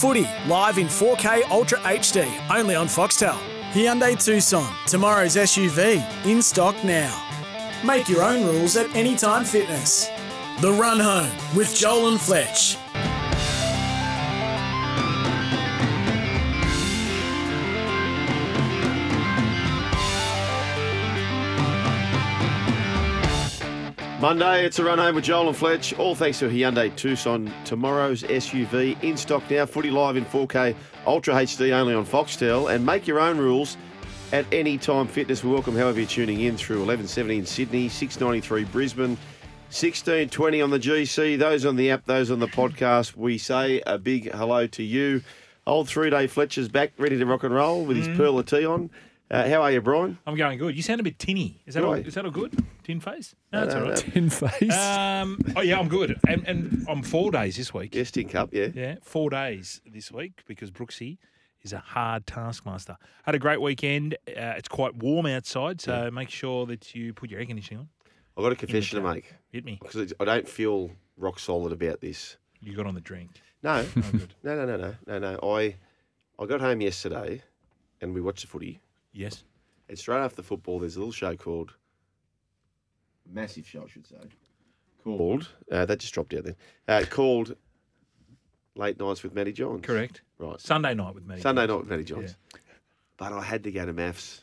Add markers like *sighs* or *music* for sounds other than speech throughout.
Footy live in 4K Ultra HD, only on Foxtel. Hyundai Tucson, tomorrow's SUV, in stock now. Make your own rules at Anytime Fitness. The Run Home with Joel and Fletch. Monday, it's a run home with Joel and Fletch. All thanks to Hyundai Tucson. Tomorrow's SUV in stock now. Footy live in 4K Ultra HD only on Foxtel. And make your own rules at any time fitness. We welcome however you're tuning in through 1170 in Sydney, 693 Brisbane, 1620 on the GC. Those on the app, those on the podcast. We say a big hello to you. Old three day Fletcher's back, ready to rock and roll with his mm. Pearl of tea on. Uh, how are you, Brian? I'm going good. You sound a bit tinny. Is that all, is that all good? Tin face? No, that's all right. In face. Um, oh yeah, I'm good. And, and I'm four days this week. Yes, Tin Cup, yeah. Yeah, four days this week because Brooksy is a hard taskmaster. Had a great weekend. Uh, it's quite warm outside, so make sure that you put your air conditioning on. I've got a confession to make Hit me. because I don't feel rock solid about this. You got on the drink. No, Oh, good. *laughs* no, no, no, no, no, no. I I got home yesterday, and we watched the footy. Yes. And straight after the football, there's a little show called massive show, I should say, called uh, that just dropped out then. Uh, called Late Nights with Matty Johns. Correct. Right. Sunday night with me. Sunday night with Matty Johns. But I had to go to maths.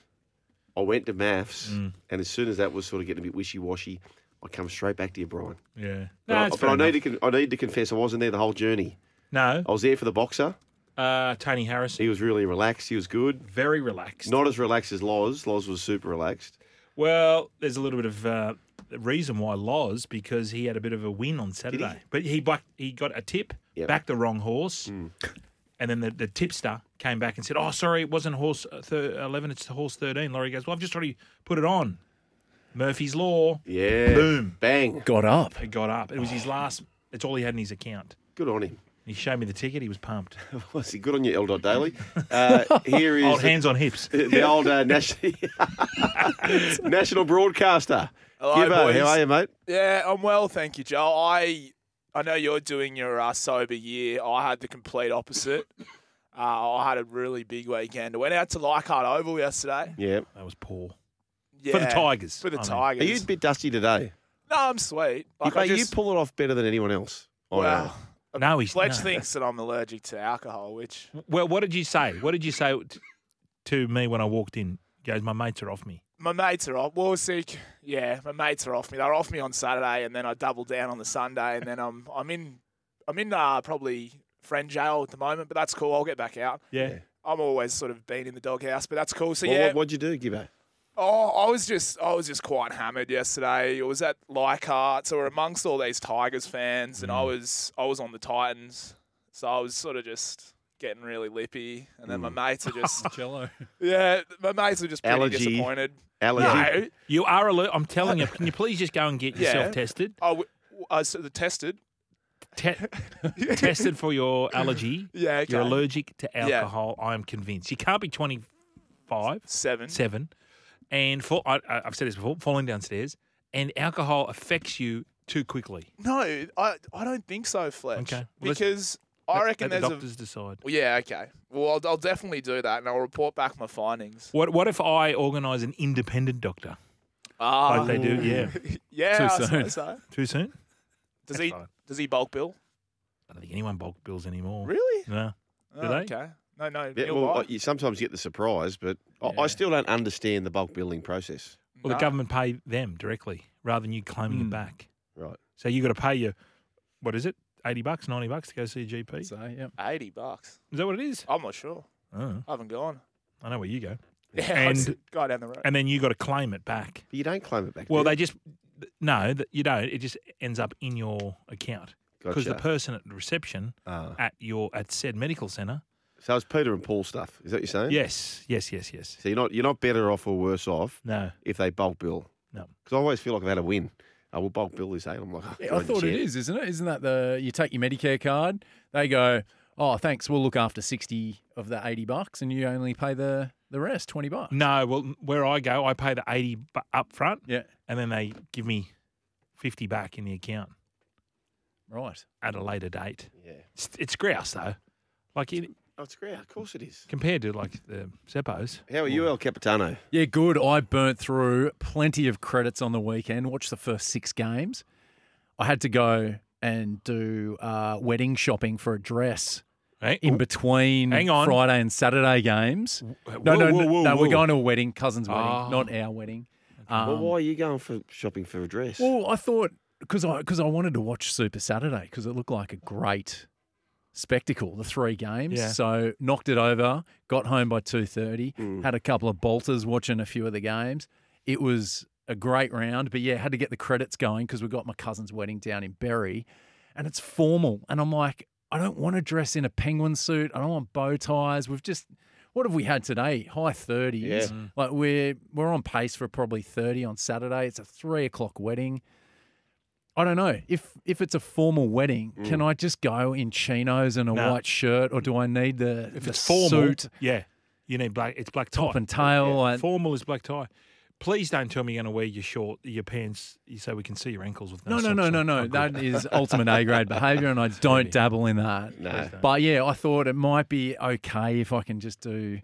I went to maths, Mm. and as soon as that was sort of getting a bit wishy washy, I come straight back to you, Brian. Yeah. But, No, I, it's but fair I need to con- I need to confess I wasn't there the whole journey. No. I was there for the boxer. Uh, Tony Harrison. He was really relaxed. He was good. Very relaxed. Not as relaxed as Loz. Loz was super relaxed. Well, there's a little bit of uh, reason why Loz because he had a bit of a win on Saturday, but he back, he got a tip, Yep. backed the wrong horse, and then the, the tipster came back and said, "Oh, sorry, it wasn't horse uh, thir- eleven, it's horse 13. Laurie goes, "Well, I've just already put it on." Murphy's law. Yeah. Boom. Bang. Got up. It got up. It was his last. It's all he had in his account. Good on him. He showed me the ticket. He was pumped. *laughs* Was he good on you, L. Dot Daily? Uh, here *laughs* is Old the, hands on hips. *laughs* the old uh, national national broadcaster. Hello, Gibbo, boys. how are you, mate? Yeah, I'm well, thank you, Joel. I I know you're doing your uh, sober year. I had the complete opposite. Uh, I had a really big weekend. I went out to Leichhardt Oval yesterday. Yeah. That was poor. Yeah, For the Tigers. For the I mean. Tigers. Are you a bit dusty today? No, I'm sweet. Like you, I mate, just, you pull it off better than anyone else. I know. well, No, he's Fletch no. thinks that I'm allergic to alcohol, which Well, what did you say? What did you say t- to me when I walked in? He goes, my mates are off me. my mates are off. Well, sick. Yeah, my mates are off me. They're off me on Saturday, and then I double down on the Sunday, and then I'm I'm in I'm in uh, probably friend jail at the moment, but that's cool. I'll get back out. Yeah. I'm always sort of been in the doghouse, but that's cool. So Well, yeah, what, what'd you do, Gibbo? Oh, I was just I was just quite hammered yesterday. It was at Leichhardt, so we're amongst all these Tigers fans, and I mm. was I was on the Titans, so I was sort of just getting really lippy, and then my mm. mates are just *laughs* Jello. yeah, my mates are just pretty Allergy. disappointed. Allergy. No, You are alert. I'm telling you. Can you please just go and get Yeah. yourself tested? I w- I was sort of tested. Te- *laughs* tested for your allergy. Yeah, okay. You're allergic to Yeah. alcohol. I am convinced. You can't be 25, Seven. seven, and fall, I, I- I've said this before. Falling downstairs, and alcohol affects you too quickly. No, I I don't think so, Fletch. Okay. Well, let's- Because I Let- reckon let the there's a doctors decide. well, yeah, okay. Well, I'll, I'll definitely do that, and I'll report back my findings. What What if I organise an independent doctor Ah, like they do? Yeah. *laughs* yeah, Too soon. suppose so. Too soon? Does That's he fine. does he bulk bill? I don't think anyone bulk bills anymore. Really? No. Oh, they? Okay. No, no. Yeah, Neil well, White? you sometimes get the surprise, but I, Yeah. I still don't understand the bulk billing process. Well, No. the government pay them directly rather than you claiming Mm. it back. Right. So you got to pay your, what is it, eighty bucks, ninety bucks to go see a GP? So, yeah. eighty bucks. Is that what it is? I'm not sure. Oh, I haven't gone. I know where you go. Yeah, And- and guy down the road. And then you got to claim it back. But you don't claim it back. Well, do they you? just no, that you don't. It just ends up in your account. because the Gotcha. person at the reception Ah. at your at said medical centre. So it's Peter and Paul stuff. Is that what you're saying? Yes, yes, yes, yes. So you're not you're not better off or worse off No, if they bulk bill. No. Because I always feel like I've had a win. Oh, I will bulk bill this eight. I'm like, oh, Yeah, I thought it is, isn't it? Isn't that the you take your Medicare card? They go, oh, thanks. We'll look after sixty of the eighty bucks, and you only pay the the rest, twenty bucks. no. Well, where I go, I pay the eighty bu- up front, Yeah, and then they give me fifty back in the account right. at a later date. Yeah. It's, it's grouse though, like it, Oh, it's great. Of course it is. compared to like the Seppos. How are you, El Capitano? Yeah, good. I burnt through plenty of credits on the weekend. Watched the first six games. I had to go and do uh, wedding shopping for a dress Right? in between Hang on. Friday and Saturday games. Whoa, No, no, whoa, no, whoa, no. We're going to a wedding, cousin's wedding, Oh. not our wedding. well, Um, why are you going for shopping for a dress? Well, I thought because I because I wanted to watch Super Saturday because it looked like a great spectacle. The three games, Yeah. so knocked it over. Got home by two thirty. Mm. Had a couple of bolters watching a few of the games. It was a great round, but yeah, had to get the credits going because we got my cousin's wedding down in Berry, and it's formal, and I'm like, I don't want to dress in a penguin suit. I don't want bow ties. We've just what have we had today? High thirties. Yeah. Mm. Like we're we're on pace for probably thirty on Saturday. It's a three o'clock wedding. I don't know if if it's a formal wedding. Can I just go in chinos and a No. white shirt, or do I need the If the it's formal, suit, yeah, you need black. It's black tie. top and tail? and- Formal is black tie. Please don't tell me you're going to wear your short, your pants, so we can see your ankles with no no, no, no, no, no. That is ultimate A grade behaviour, and I *laughs* don't dabble in that. no. But yeah, I thought it might be okay if I can just do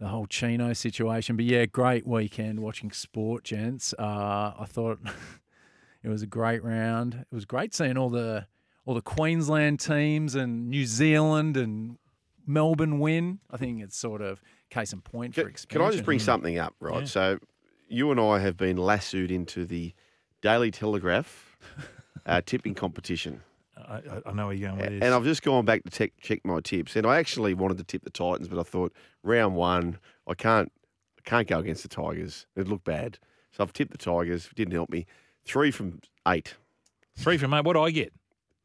the whole chino situation. But yeah, great weekend watching sport, gents. Uh, I thought *laughs* it was a great round. It was great seeing all the all the Queensland teams and New Zealand and Melbourne win. I think it's sort of case in point for Can, expansion. Mm. can I just bring something up, right? Yeah. So, you and I have been lassoed into the Daily Telegraph *laughs* uh, tipping competition. I, I- I know where you're going with A- this. And I've just gone back to check, check my tips, and I actually wanted to tip the Titans, but I thought round one, I can't, I can't go against the Tigers. It'd look bad. So I've tipped the Tigers. It Didn't help me. Three from eight. Three from eight. What do I get?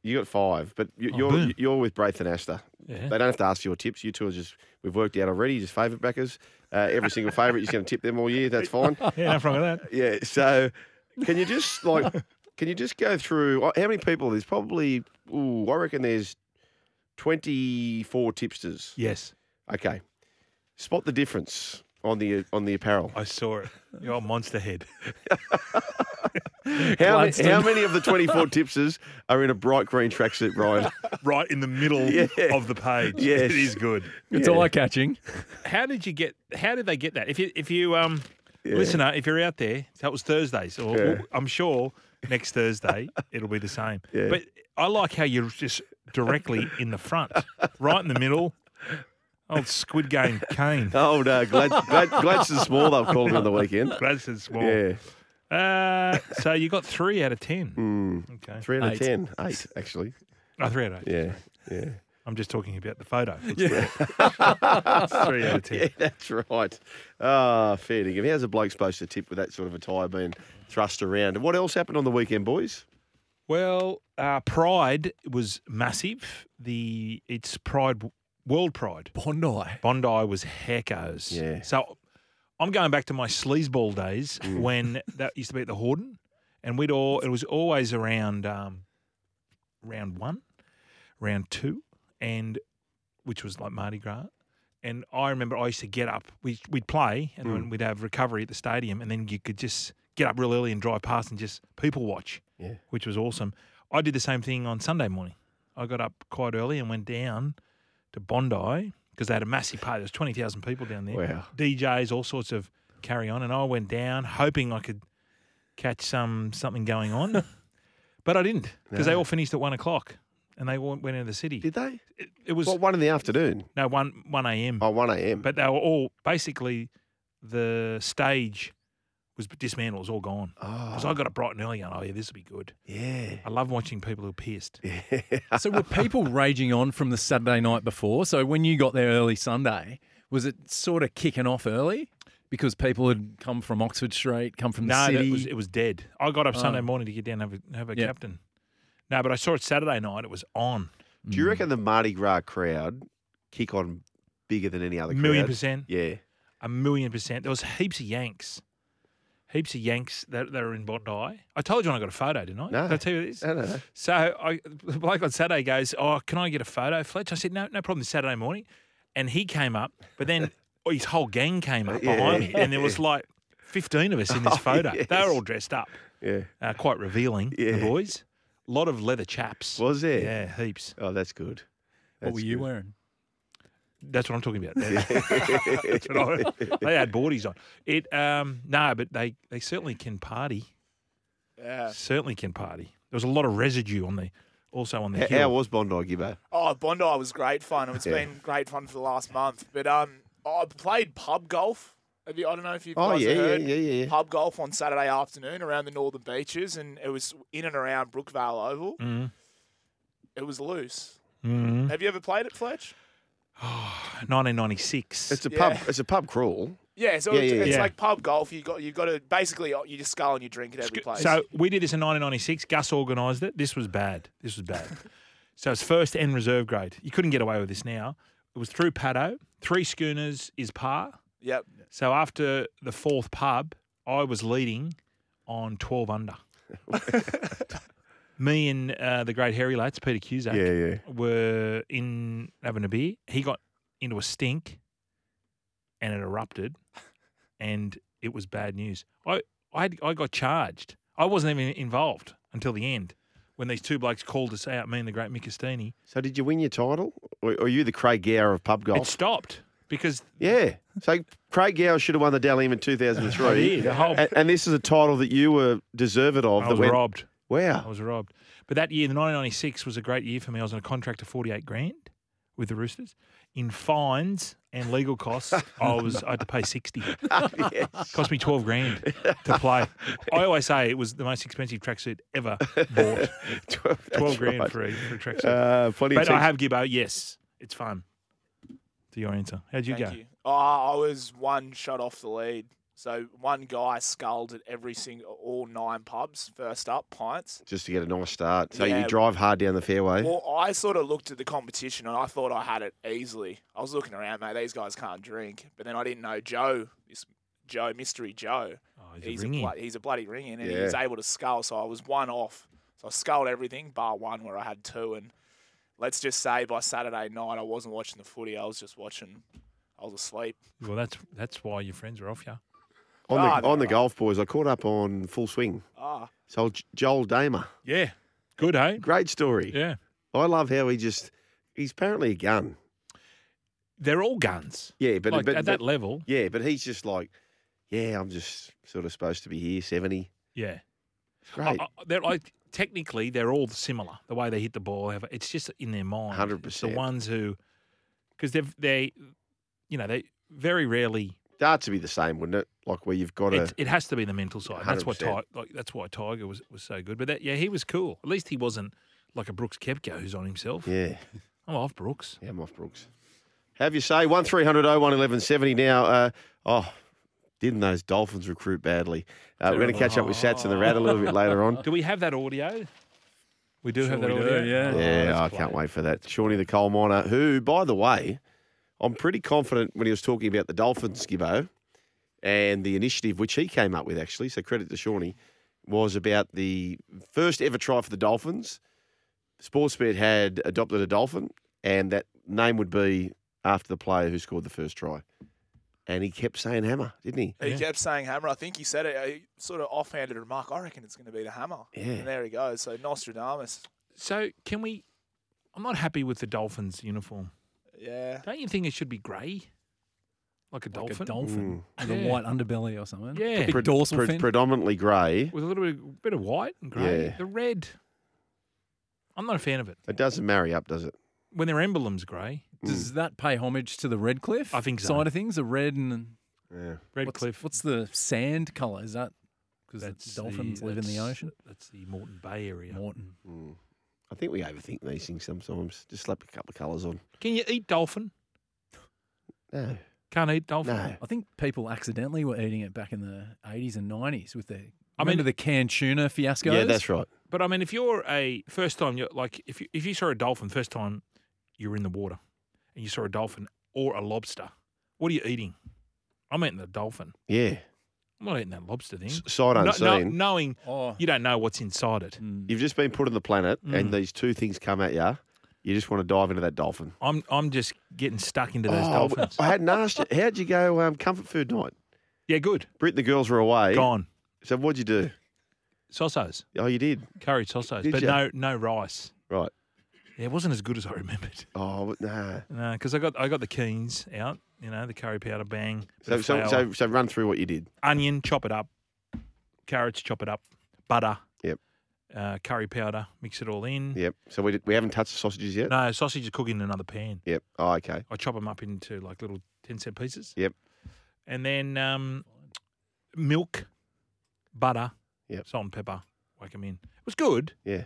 You got five, but you, Oh, you're boom. you're with Braith Anasta. Yeah. They don't have to ask for your tips. You two are just we've worked out already. Just favourite backers. Uh, every single favourite, you're going to tip them all year. That's fine. *laughs* Yeah, nothing wrong with that. Yeah. So, can you just like, *laughs* can you just go through uh, how many people? There's probably, ooh, I reckon there's 24 tipsters. Yes, Okay. Spot the difference on the on the apparel. I saw it. You're a monster head. *laughs* How, many, how many of the 24 *laughs* tipsters are in a bright green tracksuit, Brian? *laughs* Right in the middle Yeah. of the page. Yes. It is good. It's Yeah. eye catching. How did you get? How did they get that? If you, if you, um, listener, if you're out there, that was Thursdays. Or, Yeah. I'm sure next Thursday it'll be the same. Yeah. But I like how you're just directly in the front, right in the middle. Old Squid Game *laughs* Kane. Oh no, Glad, Glad, Gladstone Small. They've called him on the *laughs* weekend. Gladstone Small. Yeah, Uh, so you got three out of ten. mm, Okay. three out of ten. Eight. ten, eight actually. Oh, three out of eight. Yeah, yeah, I'm just talking about the photo. It's Yeah. *laughs* three out of ten. yeah. That's right. Ah, fair dinkum. How's a bloke supposed to tip with that sort of attire being thrust around? And what else happened on the weekend, boys? Well, uh, Pride was massive. The it's Pride World Pride. Bondi. Bondi was heckos. Yeah. So I'm going back to my sleazeball days Mm. when that used to be at the Hordern, and we'd all it was always around um, round one, round two, and which was like Mardi Gras. And I remember I used to get up. We we'd play, and Mm. then we'd have recovery at the stadium, and then you could just get up real early and drive past and just people watch, Yeah. which was awesome. I did the same thing on Sunday morning. I got up quite early and went down to Bondi because they had a massive party. There was twenty thousand people down there. Wow. DJs, all sorts of carry on, and I went down hoping I could catch some something going on, *laughs* but I didn't because they all finished at one o'clock and they all went into the city. Did they? it, it was Well, one in the afternoon. no one one a.m. Oh, 1 a.m. But they were all basically the stage was dismantled, it was all gone. Because oh, I got up bright and early, and oh yeah, this will be good. yeah. I love watching people who are pissed. *laughs* Yeah. So were people raging on from the Saturday night before? So when you got there early Sunday, was it sort of kicking off early because people had come from Oxford Street, come from the No, city? that was, it was dead. I got up oh. Sunday Oh. morning to get down and have a, have a Yeah. captain. No, but I saw it Saturday night. It was on. Do you reckon the Mardi Gras crowd kick on bigger than any other crowd? Million percent. Yeah. A million percent. There was heaps of Yanks. Heaps of Yanks that, that are in Bondi. I told you when I got a photo, didn't I? No. Did I tell you this? I don't know. So I, the bloke on Saturday goes, "Oh, can I get a photo, Fletch?" I said, "No, no problem." Saturday morning, and he came up, but then *laughs* his whole gang came up *laughs* Yeah. behind me, and there was like fifteen of us in this *laughs* Oh, photo. They were all dressed up, Yeah. uh, quite revealing. Yeah. The boys, a lot of leather chaps. Was there? Yeah, heaps. Oh, that's good. What were That's you good. wearing? That's what I'm talking about. *laughs* That's what I- they had boardies on. It um no, but they they certainly can party. Yeah. Certainly can party. There was a lot of residue on the also on the How, hill. how was Bondi Gibbo? Oh, Bondi was great fun. It's Yeah. been great fun for the last month. But um, I played pub golf. Have you, I don't know if you've Oh guys yeah, have yeah, heard. yeah, yeah, yeah. Pub golf on Saturday afternoon around the northern beaches, and it was in and around Brookvale Oval. Mm, It was loose. mm. Have you ever played it, Fletch? *sighs* 1996. It's a Yeah. pub. It's a pub crawl. Yeah, so Yeah, it's, yeah, it's yeah. like pub golf. You got you got to basically uh, you just skull and you drink at every place. So we did this in 1996. Gus organised it. This was bad. This was bad. *laughs* so it's first and reserve grade. You couldn't get away with this now. It was through Paddo. Three schooners is par. yep. So after the fourth pub, I was leading on 12 under. *laughs* Me and uh, the great Harry Lates, Peter Cusack, Yeah, yeah. were in having a beer. He got into a stink and it erupted and it was bad news. I, I, I got charged. I wasn't even involved until the end when these two blokes called us out, me and the great Mick Estini. So did you win your title, or, or are you the Craig Gower of pub It golf? stopped because Yeah. So Craig Gower should have won the Dally M in 2003. I *laughs* did. The whole- and, and this is a title that you were deserved of. I that was went, robbed. I was robbed. But that year, the 1996 was a great year for me. I was on a contract of 48 grand with the Roosters. In fines and legal costs, *laughs* I was I had to pay 60. *laughs* yes. Cost me 12 grand *laughs* to play. I always say it was the most expensive tracksuit ever bought. 12, 12 grand right. for a, for a tracksuit. Uh, plenty of but I text- have Gibbo. Yes, it's fun. To your answer, how'd you Thank go? you. Oh, I was one shot off the lead. So one guy sculled at every single all nine pubs first up pints. just to get a nice start. So Yeah. you drive hard down the fairway. Well, I sort of looked at the competition and I thought I had it easily. I was looking around, mate. These guys can't drink. But then I didn't know Joe, this Joe, Mystery Joe. Oh, He's, he's, a, ringing. blo- he's a bloody ringing, and he was able to scull. So I was one off. So I sculled everything bar one where I had two. And let's just say by Saturday night I wasn't watching the footy. I was just watching. I was asleep. Well, that's that's why your friends are off you. On Ah, the on the golf boys, I caught up on full swing. Ah, So Joel Dahmen, Yeah, good, hey? great story. Yeah, I love how he just he's apparently a gun. they're all guns. Yeah, but like but, at that but- level, yeah, but he's just like, yeah, I'm just sort of supposed to be here, seventy. yeah. Great. I- I- they're like technically they're all similar. The way they hit the ball, it's just in their mind. The 100%. The ones who, because they've they, you know, they very rarely. Darts would be the same, wouldn't it? Like where you've got It, to. it has to be the mental side. That's what 100%. Ti- like that's why Tiger was was so good. But that, yeah, he was cool. At least he wasn't like a Brooks Koepka who's on himself. Yeah, *laughs* I'm off Brooks. yeah, I'm off Brooks. Have you say one 1300 01 1170 now? Uh, oh, didn't those Dolphins recruit badly? Uh, we're going to catch up with Sats and the Rat a little bit later on. *laughs* Do we have that audio? We do Sure have that we do, audio. yeah. Oh, Yeah, I can't wait for that. Shawnee the coal miner, who, by the way, I'm pretty confident when he was talking about the Dolphins, Skibbo, and the initiative which he came up with, actually, so credit to Shawnee, was about the first ever try for the Dolphins. Sportsbet had adopted a Dolphin, and that name would be after the player who scored the first try. And he kept saying hammer, didn't he? he Yeah. kept saying hammer. I think he said it. Uh, he sort of offhanded remark. I reckon it's going to be the hammer. Yeah. And there he goes. So Nostradamus. So can we? I'm not happy with the Dolphins uniform. Yeah. Don't you think it should be grey, like a Like dolphin? a dolphin with Yeah. a white underbelly or something. Yeah. Big Pre- dorsal pre- fin. predominantly grey. with a little bit, bit of white and grey. Yeah. The red, I'm not a fan of it. It doesn't marry up, does it? When their emblem's grey, Does that pay homage to the Redcliffe? I think so. Side of things, the red and Yeah. red what's, cliff. What's the sand color? Is that because That's the dolphins live in the that's- ocean? That's the Moreton Bay area. Morton. Mm. I think we overthink these things sometimes. Just slap a couple of colours on. Can you eat dolphin? No. Can't eat dolphin. No. I think people accidentally were eating it back in the 80s and 90s with the. I remember mean- the canned tuna fiasco. Yeah, that's right. But I mean, if you're a first time, you're like if you if you saw a dolphin first time, you're in the water, and you saw a dolphin or a lobster, what are you eating? I'm eating the dolphin. Yeah. I'm not eating that lobster thing. S- Sight No- no- unseen. knowing Oh, you don't know what's inside it. You've just been put on the planet, and Mm. these two things come at you. You just want to dive into that dolphin. I'm I'm just getting stuck into those Oh, dolphins. I hadn't asked you. How'd you go um, comfort food night? Yeah, good. Brit and the girls were away. Gone. So what'd you do? Sosos, Oh, you did. Curry sosos, Did but ya? no no rice. Right. Yeah, it wasn't as good as I *laughs* remembered. Oh, nah. No, because I got I got the Keen's out. You know, the curry powder, bang. So, so, flour. so, so run through what you did. onion, chop it up. Carrots, chop it up. Butter. Yep. Uh, curry powder, mix it all in. Yep. So we, did, we haven't touched the sausages yet? No, sausages cooking in another pan. Yep. Oh, okay. I chop them up into like little 10 cent pieces. Yep. And then um, milk, butter, Yep. salt and pepper, whack them in. It was good, Yeah.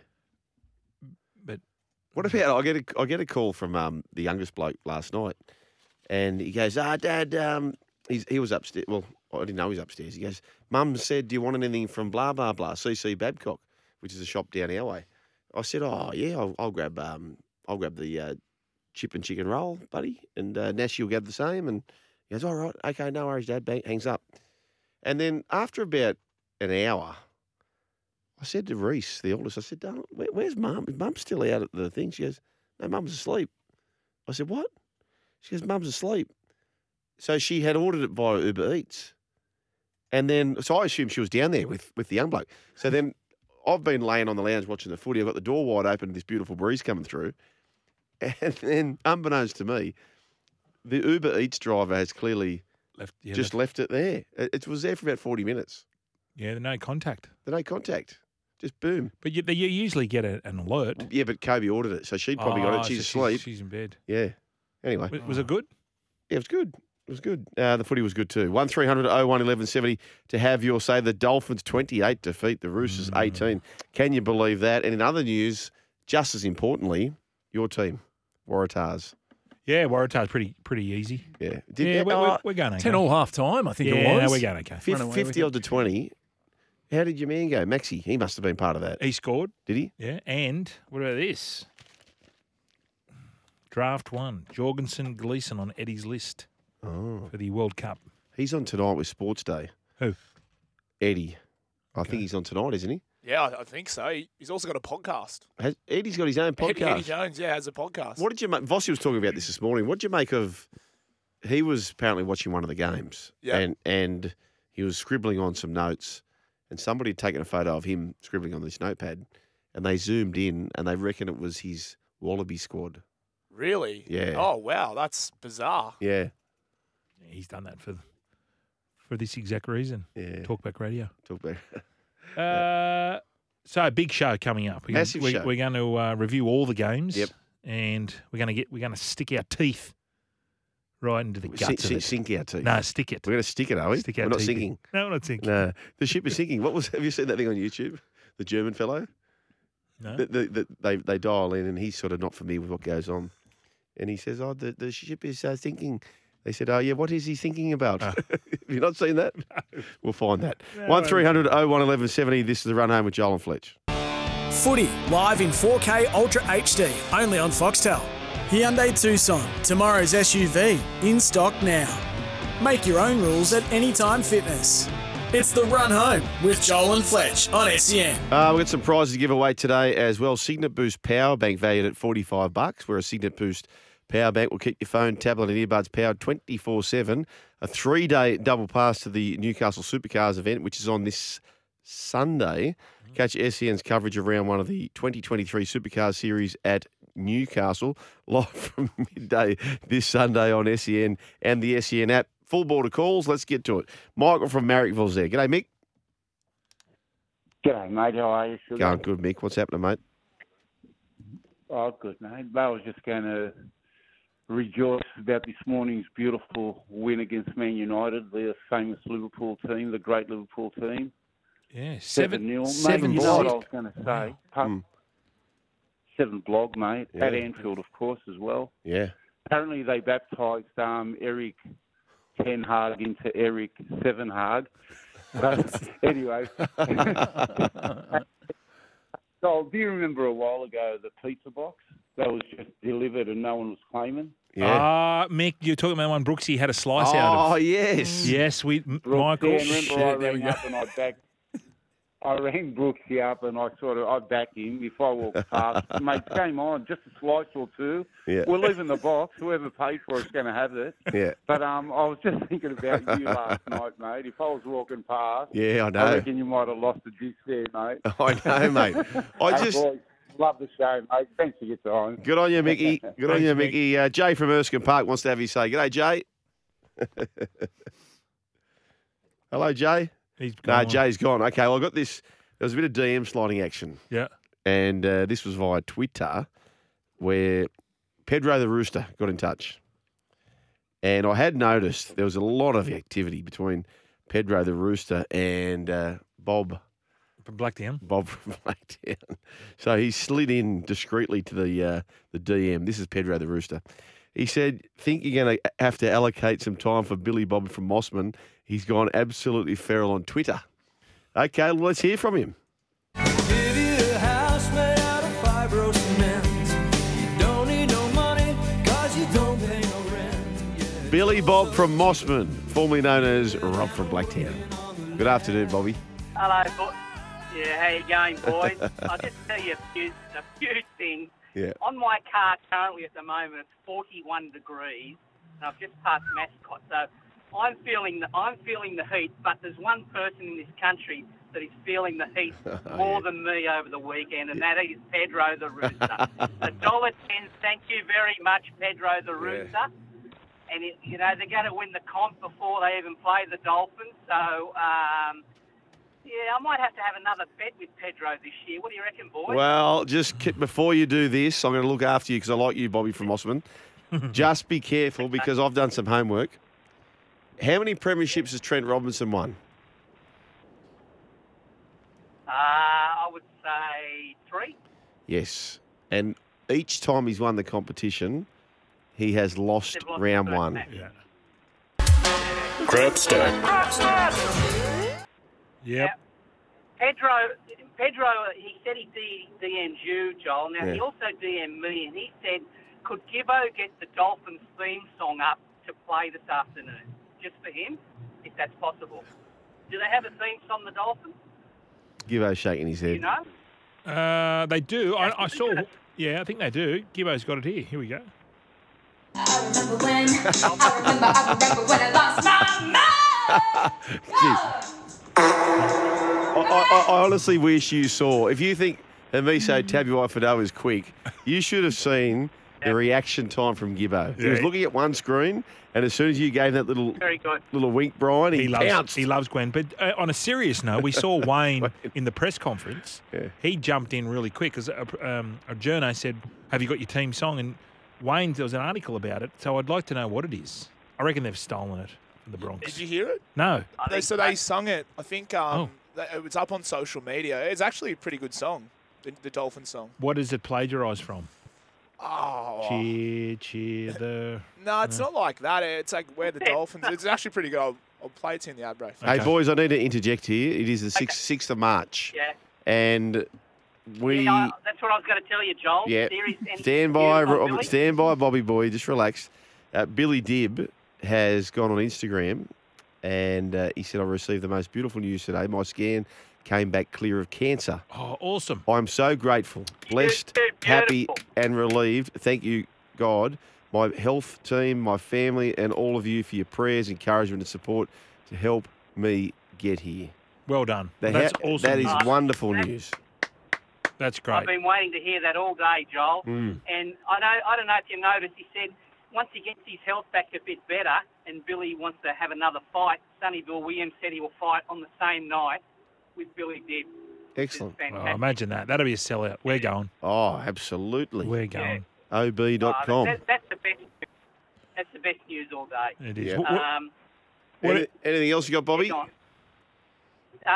but What about I get a I get a call from um, the youngest bloke last night, and he goes, "Ah, Dad, um, he's, he was upstairs. Well, I didn't know he was upstairs. He goes, Mum said, do you want anything from blah blah blah CC Babcock, which is a shop down our way." I said, "Oh yeah, I'll, I'll grab um, I'll grab the uh, chip and chicken roll, buddy, and uh, Nash will grab the same." And he goes, "All right, okay, no worries, Dad." Bang, hangs up, and then after about an hour. I said to Reese, the oldest, I said, Darling, where, where's mum? Is mum still out at the thing? She goes, No, mum's asleep. I said, What? She goes, Mum's asleep. So she had ordered it via Uber Eats. And then, so I assumed she was down there with, with the young bloke. So then I've been laying on the lounge watching the footy. I've got the door wide open, this beautiful breeze coming through. *laughs* And then, unbeknownst to me, the Uber Eats driver has clearly left. Yeah, just left it there. It, it was there for about 40 minutes. yeah, no contact. The no contact. Just boom. But you, you usually get a, an alert. Yeah, but Kobe ordered it, so she probably got Oh, it. She's so asleep. She's, in bed. Yeah. Anyway, Was, was it good? yeah, it was good. It was good. Uh, the footy was good too. One 01 1170 to have your say. The Dolphins 28 defeat the Roosters Mm. 18. Can you believe that? And in other news, just as importantly, your team, Waratahs. Yeah, Waratah's pretty pretty easy. Yeah. Did yeah, that- we're, oh, we're, we're going okay. 10 all half time, I think yeah, it no, was. we're going okay. fif- away 50 with odd to 20. How did your man go? Maxi, he must have been part of that. He scored. Did he? Yeah, and what about this? Draft one, Jorgensen Gleason on Eddie's list Oh. for the World Cup. He's on tonight with Sports Day. Who? Eddie. I Okay. think he's on tonight, isn't he? Yeah, I, I think so. He's also got a podcast. Has, Eddie's got his own Eddie, podcast. Eddie Jones, yeah, has a podcast. What did you make? Vossi was talking about this this morning. What did you make of? He was apparently watching one of the games, Yeah. and and he was scribbling on some notes, and somebody had taken a photo of him scribbling on this notepad, and they zoomed in, and they reckon it was his Wallaby squad. Really? Yeah. Oh wow, that's bizarre. Yeah, He's done that for for this exact reason. yeah. Talkback Radio. Talkback. about. *laughs* Uh, so a big show coming up. We're, Massive we, show. We're going to uh, review all the games. Yep. And we're going to get we're going to stick our teeth right into the guts Sink, of sink, it. sink our teeth. No, stick it. We're going to stick it, are we? Stick our We're not teeth in. sinking. No, we're not sinking. No, the ship is sinking. What was? Have you seen that thing on YouTube? The German fellow. No. the, the, the, they they dial in and he's sort of not familiar with what goes on, and he says, "Oh, the, the ship is uh, sinking." They said, "Oh, yeah, what is he thinking about?" Ah. *laughs* Have you not seen that? *laughs* We'll find that. No, One I three hundred oh one eleven seventy. This is the run home with Joel and Fletch. Footy live in 4K Ultra HD, only on Foxtel. Hyundai Tucson, tomorrow's SUV, in stock now. Make your own rules at Anytime Fitness. It's the run home with Joel and Fletch on SEN. Uh, we've got some prizes to give away today as well. Cygnett Boost Power Bank valued at 45 bucks, where a Cygnett Boost Power Bank will keep your phone, tablet, and earbuds powered 24 7. A three day double pass to the Newcastle Supercars event, which is on this Sunday. Catch SEN's coverage of round one of the 2023 Supercars Series at Newcastle, *laughs* live from midday this Sunday on SEN and the SEN app. Full border calls. Let's get to it. Michael from Marrickville's there. G'day, Mick. G'day, mate. How are you? Sugar? Going good, Mick. What's happening, mate? Oh, good, mate. I was just going to rejoice about this morning's beautiful win against Man United, the famous Liverpool team, the great Liverpool team. Yeah, Seven seven. nil. seven mate. You know what I blog. was going to say? Pup- Mm. Seven blog, mate. At Anfield, of course, as well. Yeah. Apparently, they baptised um, Erik Ten Hag into Erik Seven Hag. *laughs* But anyway, *laughs* So, do you remember a while ago the pizza box that was just delivered and no one was claiming? Yeah. Ah, Mick, you're talking about one Brooksy had a slice out of. oh, yes. Yes, we Brooks, Michael. yeah, remember I shit, there we rang go. up and I backed. I rang Brooksy up and I sort of I backed him if I walked past. Mate, game on, just a slice or two. Yeah. We're leaving the box. Whoever pays for it's going to have it. Yeah. But um, I was just *laughs* thinking about you last night, mate. If I was walking past, Yeah, I know. I reckon you might have lost a disc there, mate. *laughs* I know, mate. I *laughs* just boys, love the show, mate. Thanks for your time. good on you, Mickey. Good on you, Mickey. Uh, Jay from Erskine Park wants to have you say, "G'day, Jay." Hello, Jay. He's No, gone. Jay's gone. Okay, well, I got this. There was a bit of DM sliding action, Yeah. and uh, this was via Twitter, where Pedro the Rooster got in touch, and I had noticed there was a lot of activity between Pedro the Rooster and uh, Bob From Blacktown. Bob from *laughs* Blacktown. So he slid in discreetly to the uh, the DM. This is Pedro the Rooster. He said, "Think you're going to have to allocate some time for Billy Bob from Mosman? He's gone absolutely feral on Twitter." Okay, well, let's hear from him. Give you a house made out of fibro cement. You don't need no money, cause you don't pay no rent. Yeah. Billy Bob from Mosman, formerly known as Rob from Blacktown. Good afternoon, Bobby. Hello, boy. Yeah, how you going, boys? *laughs* I'll just tell you a few, a few things. Yeah. On my car currently at the moment, it's 41 degrees, and I've just passed Mascot, so I'm feeling the I'm feeling the heat. But there's one person in this country that is feeling the heat *laughs* more than me over the weekend, and that is Pedro the Rooster. *laughs* A dollar ten. Thank you very much, Pedro the Rooster. And it, you know they're going to win the comp before they even play the Dolphins, so. Um, yeah, I might have to have another bet with Pedro this year. What do you reckon, boys? Well, just ki- before you do this, I'm going to look after you because I like you, Bobby from Mosman. *laughs* just be careful because I've done some homework. How many premierships has Trent Robinson won? uh, I would say three. Yes. And each time he's won the competition, he has lost They've lost the round first one. match. Yeah. Yep. Yeah. Pedro, Pedro, he said he D- DM'd you, Joel. Now, he also DM'd me, and he said, could Gibbo get the Dolphins theme song up to play this afternoon? Just for him, if that's possible. Do they have a theme song, the Dolphins? Gibbo shaking his Do head. you know? Uh, they do. I, I saw. good. Yeah, I think they do. Gibbo's got it here. Here we go. I remember when, I remember, I remember when I lost my mind. *laughs* Jeez. I, I, I honestly wish you saw. If you think Hamiso Tabuai-Fidow is quick, you should have seen the reaction time from Gibbo. He was looking at one screen, and as soon as you gave that little little wink, Brian, he, He loves. pounced. He loves Gwen. But uh, on a serious note, we saw *laughs* Wayne in the press conference. Yeah. He jumped in really quick because um, a journo said, "Have you got your team song?" And Wayne, there was an article about it. So I'd like to know what it is. I reckon they've stolen it from the Bronx. Did you hear it? No. They, think so they sung it. I think um, Oh. That- it was up on social media. It's actually a pretty good song, the, the Dolphin song. What is it plagiarised from? Oh, Cheer, cheer the. *laughs* no, it's not like that. It's like we're the *laughs* Dolphins. It's actually pretty good. I'll, I'll play it to you in the ad break. Hey, boys, I need to interject here. It is the 6th, 6th of March, Yeah. and we. yeah, I- that's what I was going to tell you, Joel. Yeah. There is any Stand by, news Rob, stand by, Bobby boy. Just relax. Uh, Billy Dibb has gone on Instagram, and uh, he said, "I received the most beautiful news today. My scan came back clear of cancer. Oh, awesome. I'm so grateful, blessed, happy, and relieved. Thank you, God, my health team, my family, and all of you for your prayers, encouragement, and support to help me get here. Well done. The That's ha- awesome. That is news. wonderful That- news. That's great. I've been waiting to hear that all day, Joel. Mm. And I know I don't know if you noticed. He said once he gets his health back a bit better, and Billy wants to have another fight. Sonny Bill Williams said he will fight on the same night with Billy Dibb. Excellent. Oh, imagine that. That'll be a sellout. We're going. Oh, absolutely. We're going. Uh, OB.com. that, that's the best. That's the best news all day. It is. Yeah. What- what- Um, what Any- anything else you got, Bobby? Uh,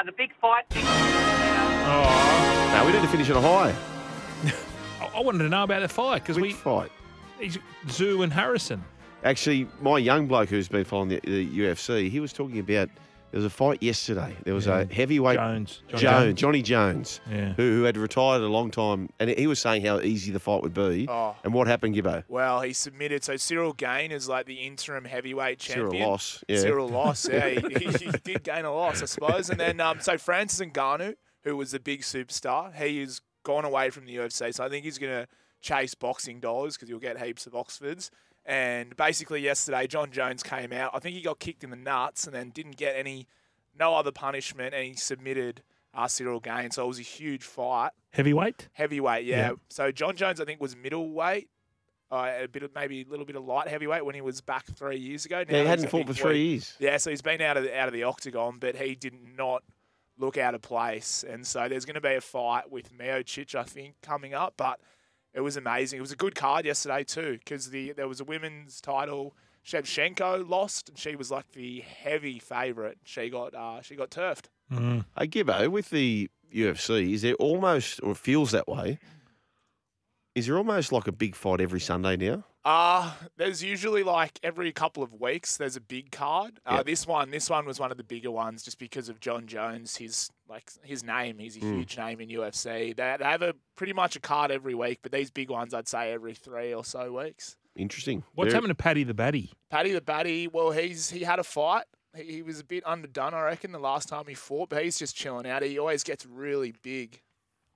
the big fight. Thing, oh, No, we need to finish on a high. *laughs* I- I wanted to know about the fight because Which we fight? he's Tszyu and Harrison. Actually, my young bloke who's been following the, the UFC, he was talking about There was a fight yesterday. There was a heavyweight Jones. Jon Jones, Jones. Johnny Jones, Yeah. who, who had retired a long time, and he was saying how easy the fight would be. Oh. And what happened, Gibbo? Well, he submitted. So Ciryl Gane is like the interim heavyweight champion. Cyril loss, yeah. Cyril loss. Yeah, he, *laughs* he, he did gain a loss, I suppose. And then um, so Francis Ngannou, who was the big superstar, he has gone away from the UFC. So I think he's going to chase boxing dollars because he'll get heaps of Oxfords. And basically yesterday, Jon Jones came out. I think he got kicked in the nuts and then didn't get any, no other punishment, and he submitted uh, Ciryl Gane. So it was a huge fight. Heavyweight? Heavyweight, yeah. Yeah. So Jon Jones, I think, was middleweight, uh, a bit of maybe a little bit of light heavyweight when he was back three years ago. Yeah, Now he he's hadn't fought for three weight. years. Yeah, so he's been out of the, out of the octagon, but he did not look out of place. And so there's going to be a fight with Miocic, I think, coming up. But it was amazing. It was a good card yesterday too, because the there was a women's title. Shevchenko lost, and she was like the heavy favourite. She got uh, she got turfed. Hey, Gibbo, with the UFC, is there almost, or feels that way, is there almost like a big fight every Sunday now? Uh, there's usually like every couple of weeks there's a big card. Uh, Yep. This one, this one was one of the bigger ones just because of Jon Jones. His like his name, he's a Mm. huge name in UFC. They, they have a pretty much a card every week, but these big ones I'd say every three or so weeks. Interesting. What's Very- happened to Paddy the Baddy? Paddy the Baddy, well, he's he had a fight. He, he was a bit underdone, I reckon, the last time he fought, but he's just chilling out. He always gets really big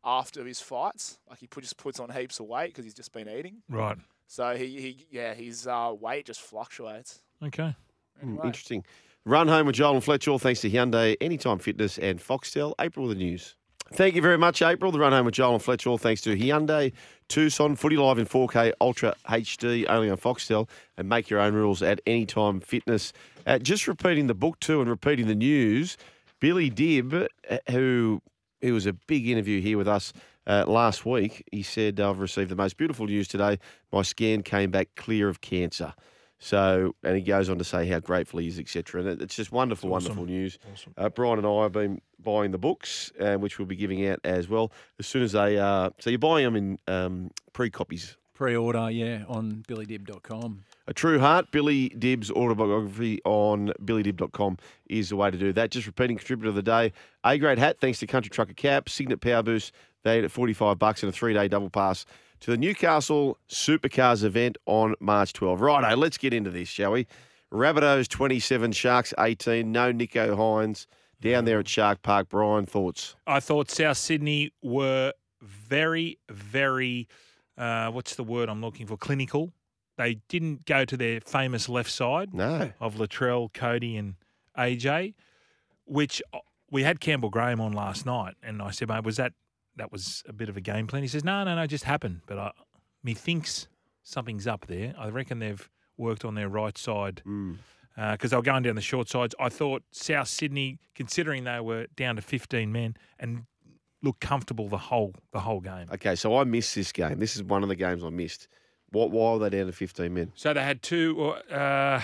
after his fights. Like he put, just puts on heaps of weight because he's just been eating. Right. So he, he yeah, his uh, weight just fluctuates. Okay. Hmm, Anyway. interesting. Run home with Joel and Fletcher, thanks to Hyundai, Anytime Fitness, and Foxtel. April with the news. Thank you very much, April. The run home with Joel and Fletcher, thanks to Hyundai, Tucson, Footy Live in 4K Ultra HD, only on Foxtel, and make your own rules at Anytime Fitness. Uh, just repeating the book too and repeating the news, Billy Dibb, uh, who who was a big interview here with us uh, last week, he said, I've received the most beautiful news today. My scan came back clear of cancer. So, and he goes on to say how grateful he is, etc. And it's just wonderful, Awesome. wonderful news. Awesome. Uh, Brian and I have been buying the books, uh, which we'll be giving out as well as soon as they. Uh, so you're buying them in um, pre-copies. Pre-order, yeah, on billydibb.com. A True Heart, Billy Dibb's autobiography on billydibb.com is the way to do that. Just repeating contributor of the day, A grade hat, thanks to Country Trucker Cap, Cygnett Power Boost, valued at 45 bucks and a three day double pass to the Newcastle Supercars event on March 12. Righto, let's get into this, shall we? Rabbitohs 27, Sharks 18, no Nicho Hynes down there at Shark Park. Brian, thoughts? I thought South Sydney were very, very, uh, what's the word I'm looking for? Clinical. They didn't go to their famous left side No. of Latrell, Cody, and AJ, which uh, we had Campbell Graham on last night, and I said, mate, was that that was a bit of a game plan? He says, no, no, no, it just happened. But I, me thinks something's up there. I reckon they've worked on their right side Mm. because they were going down the short sides. I thought South Sydney, considering they were down to 15 men and looked comfortable the whole the whole game. Okay, so I missed this game. This is one of the games I missed. What? Why were they down to 15 men? So they had two uh,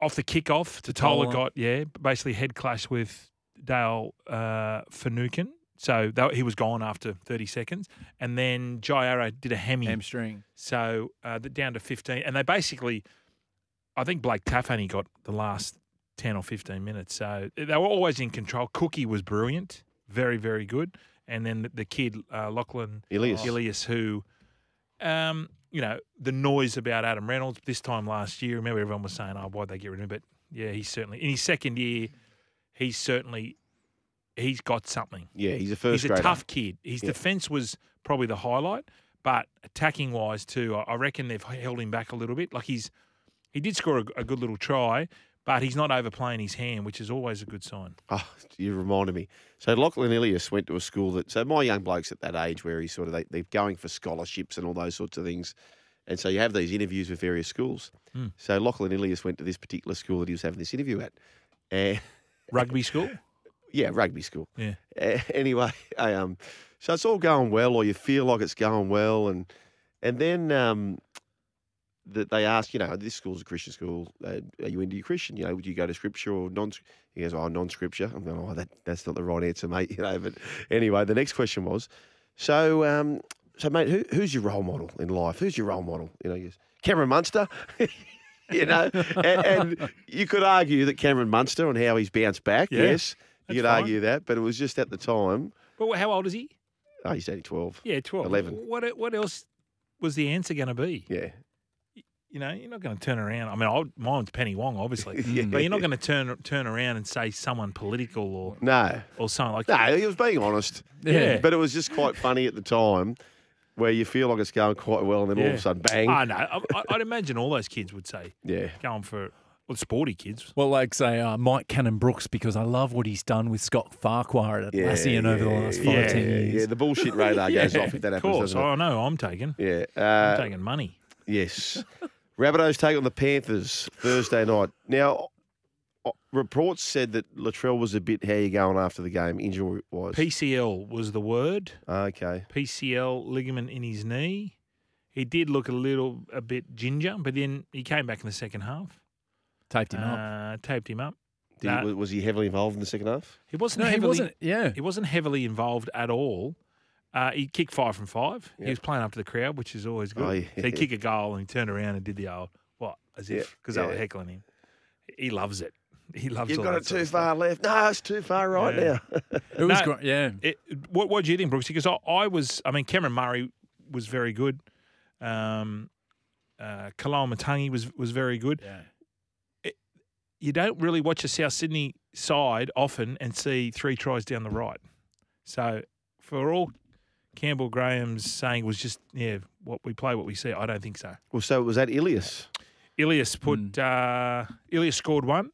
off the kickoff. Tatola Tatola. got yeah, basically head clash with Dale uh, Finucane. So that, he was gone after 30 seconds, and then Jai Arrow did a hemi. Hamstring. So uh, down to 15, and they basically, I think Blake Taaffe only got the last 10 or 15 minutes. So they were always in control. Cookie was brilliant, very, very good. And then the, the kid, uh, Lachlan Ilias. Ilias, who, um, you know, the noise about Adam Reynolds this time last year, remember everyone was saying, oh, why'd they get rid of him? But yeah, he's certainly, in his second year, he's certainly, he's got something. Yeah, he's a first He's a tough kid. His Yeah. defence was probably the highlight, but attacking wise too, I I reckon they've held him back a little bit. Like he's he did score a, a good little try, but he's not overplaying his hand, which is always a good sign. Oh, you reminded me. So Lachlan Ilias went to a school that. So my young blokes at that age, where he's sort of they, they're going for scholarships and all those sorts of things, and so you have these interviews with various schools. Hmm. So Lachlan Ilias went to this particular school that he was having this interview at, and *laughs* Rugby school. yeah, rugby school. Yeah. Uh, anyway, I, um, so it's all going well, or you feel like it's going well, and and then um, that they ask, you know, this school's a Christian school. Uh, are you into your Christian? You know, would you go to Scripture or non? He goes, oh, non-Scripture. I'm going, oh, that that's not the right answer, mate. *laughs* You know, but anyway, the next question was, so um, so mate, who, who's your role model in life? Who's your role model? You know, he goes, Cameron Munster. *laughs* you know, and, and you could argue that Cameron Munster and how he's bounced back. Yeah, yes, you could fine. argue that, but it was just at the time. But how old is he? Oh, he's only twelve. Yeah, 12. 11. What, what else was the answer going to be? Yeah. You know, you're not going to turn around. I mean, I, mine's Penny Wong, obviously, *laughs* Yeah. but you're not going to turn turn around and say someone political or No, or something like that. no, that. he was being honest. Yeah. but it was just quite funny at the time, where you feel like it's going quite well, and then all of a sudden, bang. I know. I, I- I'd imagine all those kids would say, *laughs* Yeah. going for well, sporty kids. Well, like say uh, Mike Cannon-Brookes because I love what he's done with Scott Farquhar at Yeah, Atlassian over the last five, yeah, ten yeah, years. Yeah, the bullshit radar *laughs* goes Yeah, off if that Of happens, course. doesn't? I know. I'm taking. Yeah. I'm Uh, taking money. yes. Rabbitohs take on the Panthers Thursday night. Now, reports said that Latrell was a bit how you going after the game, injury wise. PCL was the word. Okay. PCL ligament in his knee. He did look a little a bit ginger, but then he came back in the second half. Taped him up. Uh, taped him up. Did he- was- was he heavily involved in the second half? He wasn't No, he heavily. wasn't. Yeah. He wasn't heavily involved at all. Uh, he kicked five from five. Yeah. He was playing up to the crowd, which is always good. Oh, yeah. So he kicked a goal and he turned around and did the old what as if because they were heckling him. He loves it. *laughs* He loves. It. You've all got that it too far left. No, it's too far right Yeah. now. *laughs* It was No. great. Yeah. It, what what do you think, Brooks? Because I, I was, I mean, Cameron Murray was very good. Um, uh, Kalal Matangi was was very good. Yeah. You don't really watch a South Sydney side often and see three tries down the right. So for all Campbell Graham's saying was just yeah, what we play, what we see. I don't think so. well, so was that Ilias? Ilias put Hmm. uh, Ilias scored one.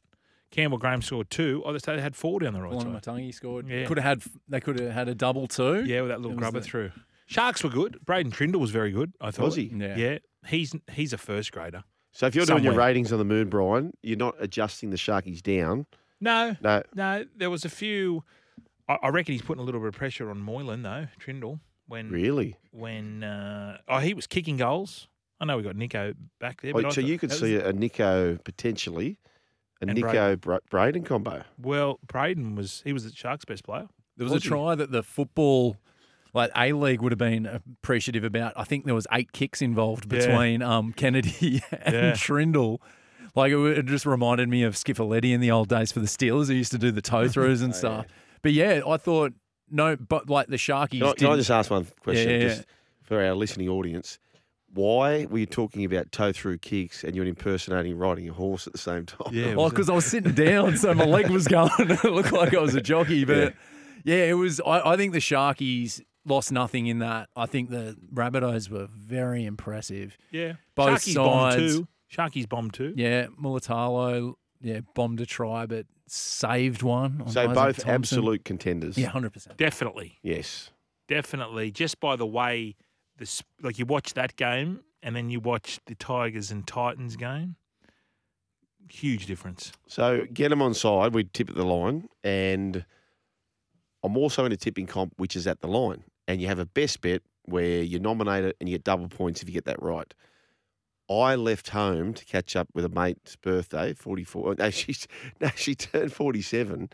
Campbell Graham scored two. Oh, they had four down the right Kalana side. Matangi scored. Yeah. Could have had. They could have had a double too. Yeah, with that little grubber the- through. Sharks were good. Braydon Trindall was very good. I thought. Was he? Yeah. Yeah, he's he's a first grader. So if you're doing your ratings on the moon, Brian, you're not adjusting the Sharkies down. No, No. no. There was a few. I, I reckon he's putting a little bit of pressure on Moylan though. Trindle when Really? when uh, oh he was kicking goals. I know we got Nicho back there. Oh, But I so thought- you could see was- a Nicho potentially, a And Nicho Bra- Braydon combo. well, Braydon was he was the Sharks' best player. There was a Was he? try that the football, like A League, would have been appreciative about. I think there was eight kicks involved Yeah. between um, Kennedy *laughs* and Yeah. Trindall. Like it, it just reminded me of Skiffoletti in the old days for the Steelers, who used to do the toe *laughs* throughs and stuff. But yeah, I thought no, but like the Sharkies. Can I, can I just ask one question Yeah, yeah, just for our listening audience? Why were you talking about toe through kicks and you're impersonating riding a horse at the same time? Yeah, oh, Well, because I was sitting down, so my leg was going. *laughs* it looked like I was a jockey, but yeah, it was. I, I think the Sharkies lost nothing in that. I think the Rabbitohs were very impressive. yeah. Both Sharkies bombed sides. too. Sharkies bombed too. Yeah, Mulitalo, yeah, bombed a try, but saved one. on So Isaac both Thompson. absolute contenders. Yeah, hundred percent. Definitely. Yes. definitely just by the way this like you watch that game and then you watch the Tigers and Titans game. Huge difference. So get them on side. We tip at the line, and I'm also in a tipping comp, which is at the line, and you have a best bet where you nominate it and you get double points if you get that right. I left home to catch up with a mate's birthday, 44. *laughs* No, she's no, she turned 47,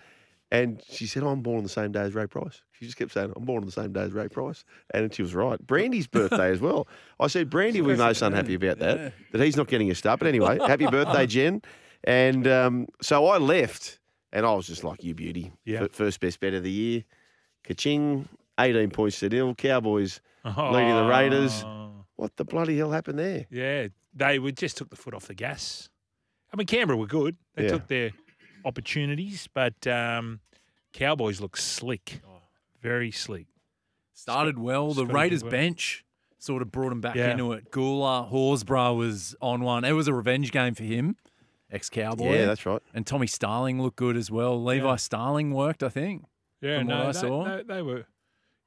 and she said, oh, "I'm born on the same day as Ray Price." She just kept saying, "I'm born on the same day as Ray Price," and she was right. Brandy's birthday as well. I said, "Brandy, will be most unhappy *laughs* about that that he's not getting a start." But anyway, happy birthday, *laughs* Jen. And um, so I left, and I was just like, "You beauty, Yeah. First best bet of the year." Kaching, 18 points to nil. Cowboys leading the Raiders. Oh, What the bloody hell happened there? Yeah, they were just took the foot off the gas. I mean, Canberra were good. They Yeah. took their opportunities, but um, Cowboys look slick, very slick. Started well. The Scotty did Raiders well. bench sort of brought him back Yeah. into it. Gula Horsburgh was on one. It was a revenge game for him, ex Cowboy. Yeah, that's right. And Tommy Starling looked good as well. Levi Yeah. Starling worked, I think. Yeah, From what no, I they, saw. They, they were.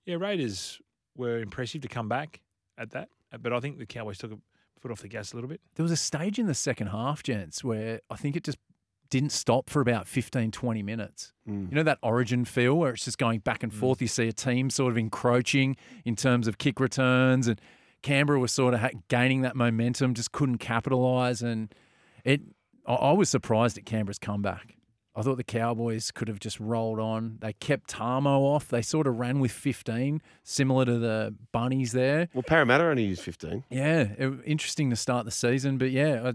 Yeah, Raiders were impressive to come back at that, but I think the Cowboys took a foot off the gas a little bit. There was a stage in the second half, gents, where I think it just didn't stop for about 15, 20 minutes. Mm. You know that origin feel where it's just going back and forth. You see a team sort of encroaching in terms of kick returns, and Canberra was sort of gaining that momentum, just couldn't capitalise. And it, I, I was surprised at Canberra's comeback. I thought the Cowboys could have just rolled on. They kept Tamo off. They sort of ran with 15, similar to the Bunnies there. Well, Parramatta only used 15. Yeah, it, interesting to start the season, but yeah,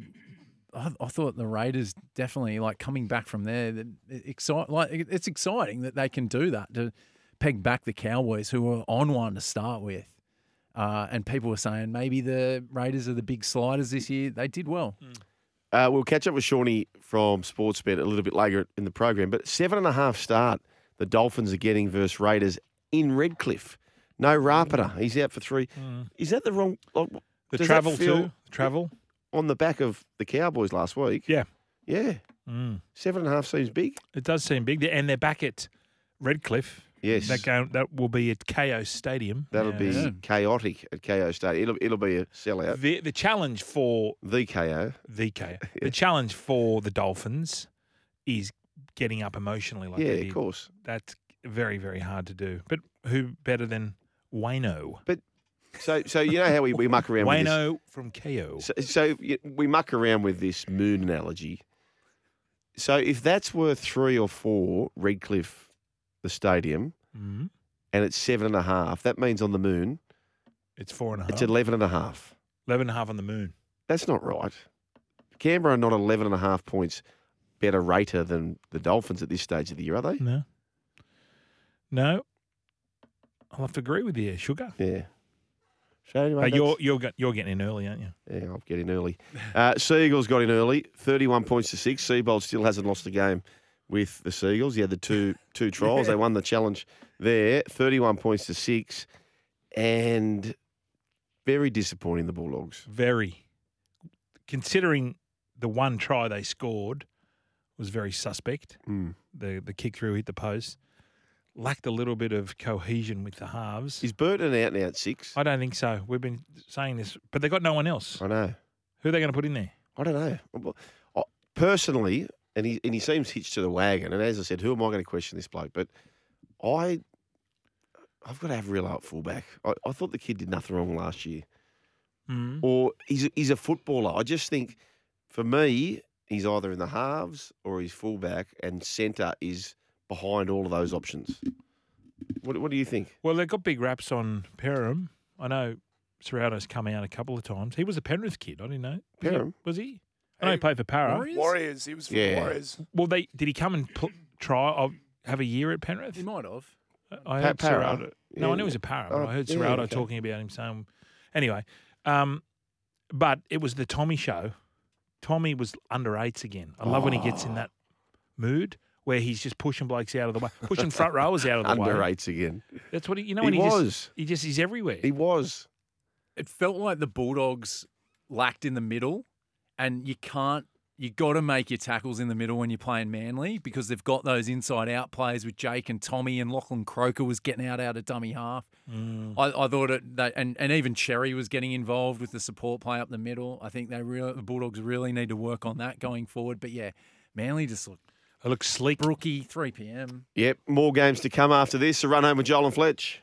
I, I thought the Raiders definitely like coming back from there. That excite like it- it's exciting that they can do that to peg back the Cowboys, who were on one to start with. Uh, and people were saying maybe the Raiders are the big sliders this year. They did well. Uh, we'll catch up with Shawnee from Sportsbet a little bit later in the program. But seven and a half start the Dolphins are getting versus Raiders in Redcliffe. No Rapana. He's out for three. Is that the wrong? like, Mm. The travel too. Travel. on the back of the Cowboys last week. Yeah. Yeah. Mm. Seven and a half seems big. It does seem big, and they're back at Redcliffe. Yes. That game that will be at Kayo Stadium. That'll be Yeah. chaotic at Kayo Stadium. It'll, it'll be a sellout. the the challenge for The KO. the KO. *laughs* The challenge for the Dolphins is getting up emotionally like yeah, of course. That's very very hard to do. But who better than Wayno? But so, so you know how we, we muck around with this. From KO. So, so we muck around with this moon analogy. So if that's worth three or four, Redcliffe, the stadium, Mhm. and it's seven and a half, that means on the moon It's four and a half. it's 11 and a half. 11 and a half on the moon. That's not right. Canberra are not 11 and a half points better rater than the Dolphins at this stage of the year, are they? No. No. I'll have to agree with you, Sugar. Yeah. So anyway, But you're you're you're getting in early, aren't you? Yeah, I'll get in early. *laughs* Uh, Seagulls got in early, 31 points to six. Seibold still hasn't lost a game with the Seagulls. He had the two *laughs* two trials. They won the challenge there, 31 points to six. And very disappointing, the Bulldogs. Very. Considering the one try they scored was very suspect. Mm. The the kick through hit the post. Lacked a little bit of cohesion with the halves. Is Burton out now at six? I don't think so. We've been saying this, but they got no one else. I know. Who are they going to put in there? I don't know. Personally, and he, and he seems hitched to the wagon. And as I said, who am I going to question this bloke? But I, I've got to have real out fullback. I, I thought the kid did nothing wrong last year. Mm. or he's a, he's a footballer. I just think, for me, he's either in the halves or he's fullback, and centre is behind all of those options. What, what do you think? Well, they've got big raps on Perham. I know Serrato's come out a couple of times. He was a Penrith kid. I didn't know. Was he- Was he? I know he played for Para. Warriors? Warriors. He was for Yeah. Warriors. Well, they did he come and pl- try uh, have a year at Penrith? He might have. I Pa- heard Para? Serrato. No, I Yeah. knew he was a Para, but Oh, I heard yeah, Serrato okay. talking about him saying. Anyway, um, but it was the Tommy show. Tommy was under eights again. I love when he gets in that mood where he's just pushing blokes out of the way, pushing front *laughs* rowers out of the way. Under way. eights again. That's what he. You know he when he was. just he just he's everywhere. he was. It felt like the Bulldogs lacked in the middle, and you can't. You got to make your tackles in the middle when you're playing Manly because they've got those inside out plays with Jake and Tommy and Lachlan Croker was getting out out of dummy half. Mm. I, I thought it that and, and even Cherry was getting involved with the support play up the middle. I think they real the Bulldogs really need to work on that going forward. But yeah, Manly just looked It looks sleek. brooky. Three p.m. Yep. More games to come after this. A run home with Joel and Fletch.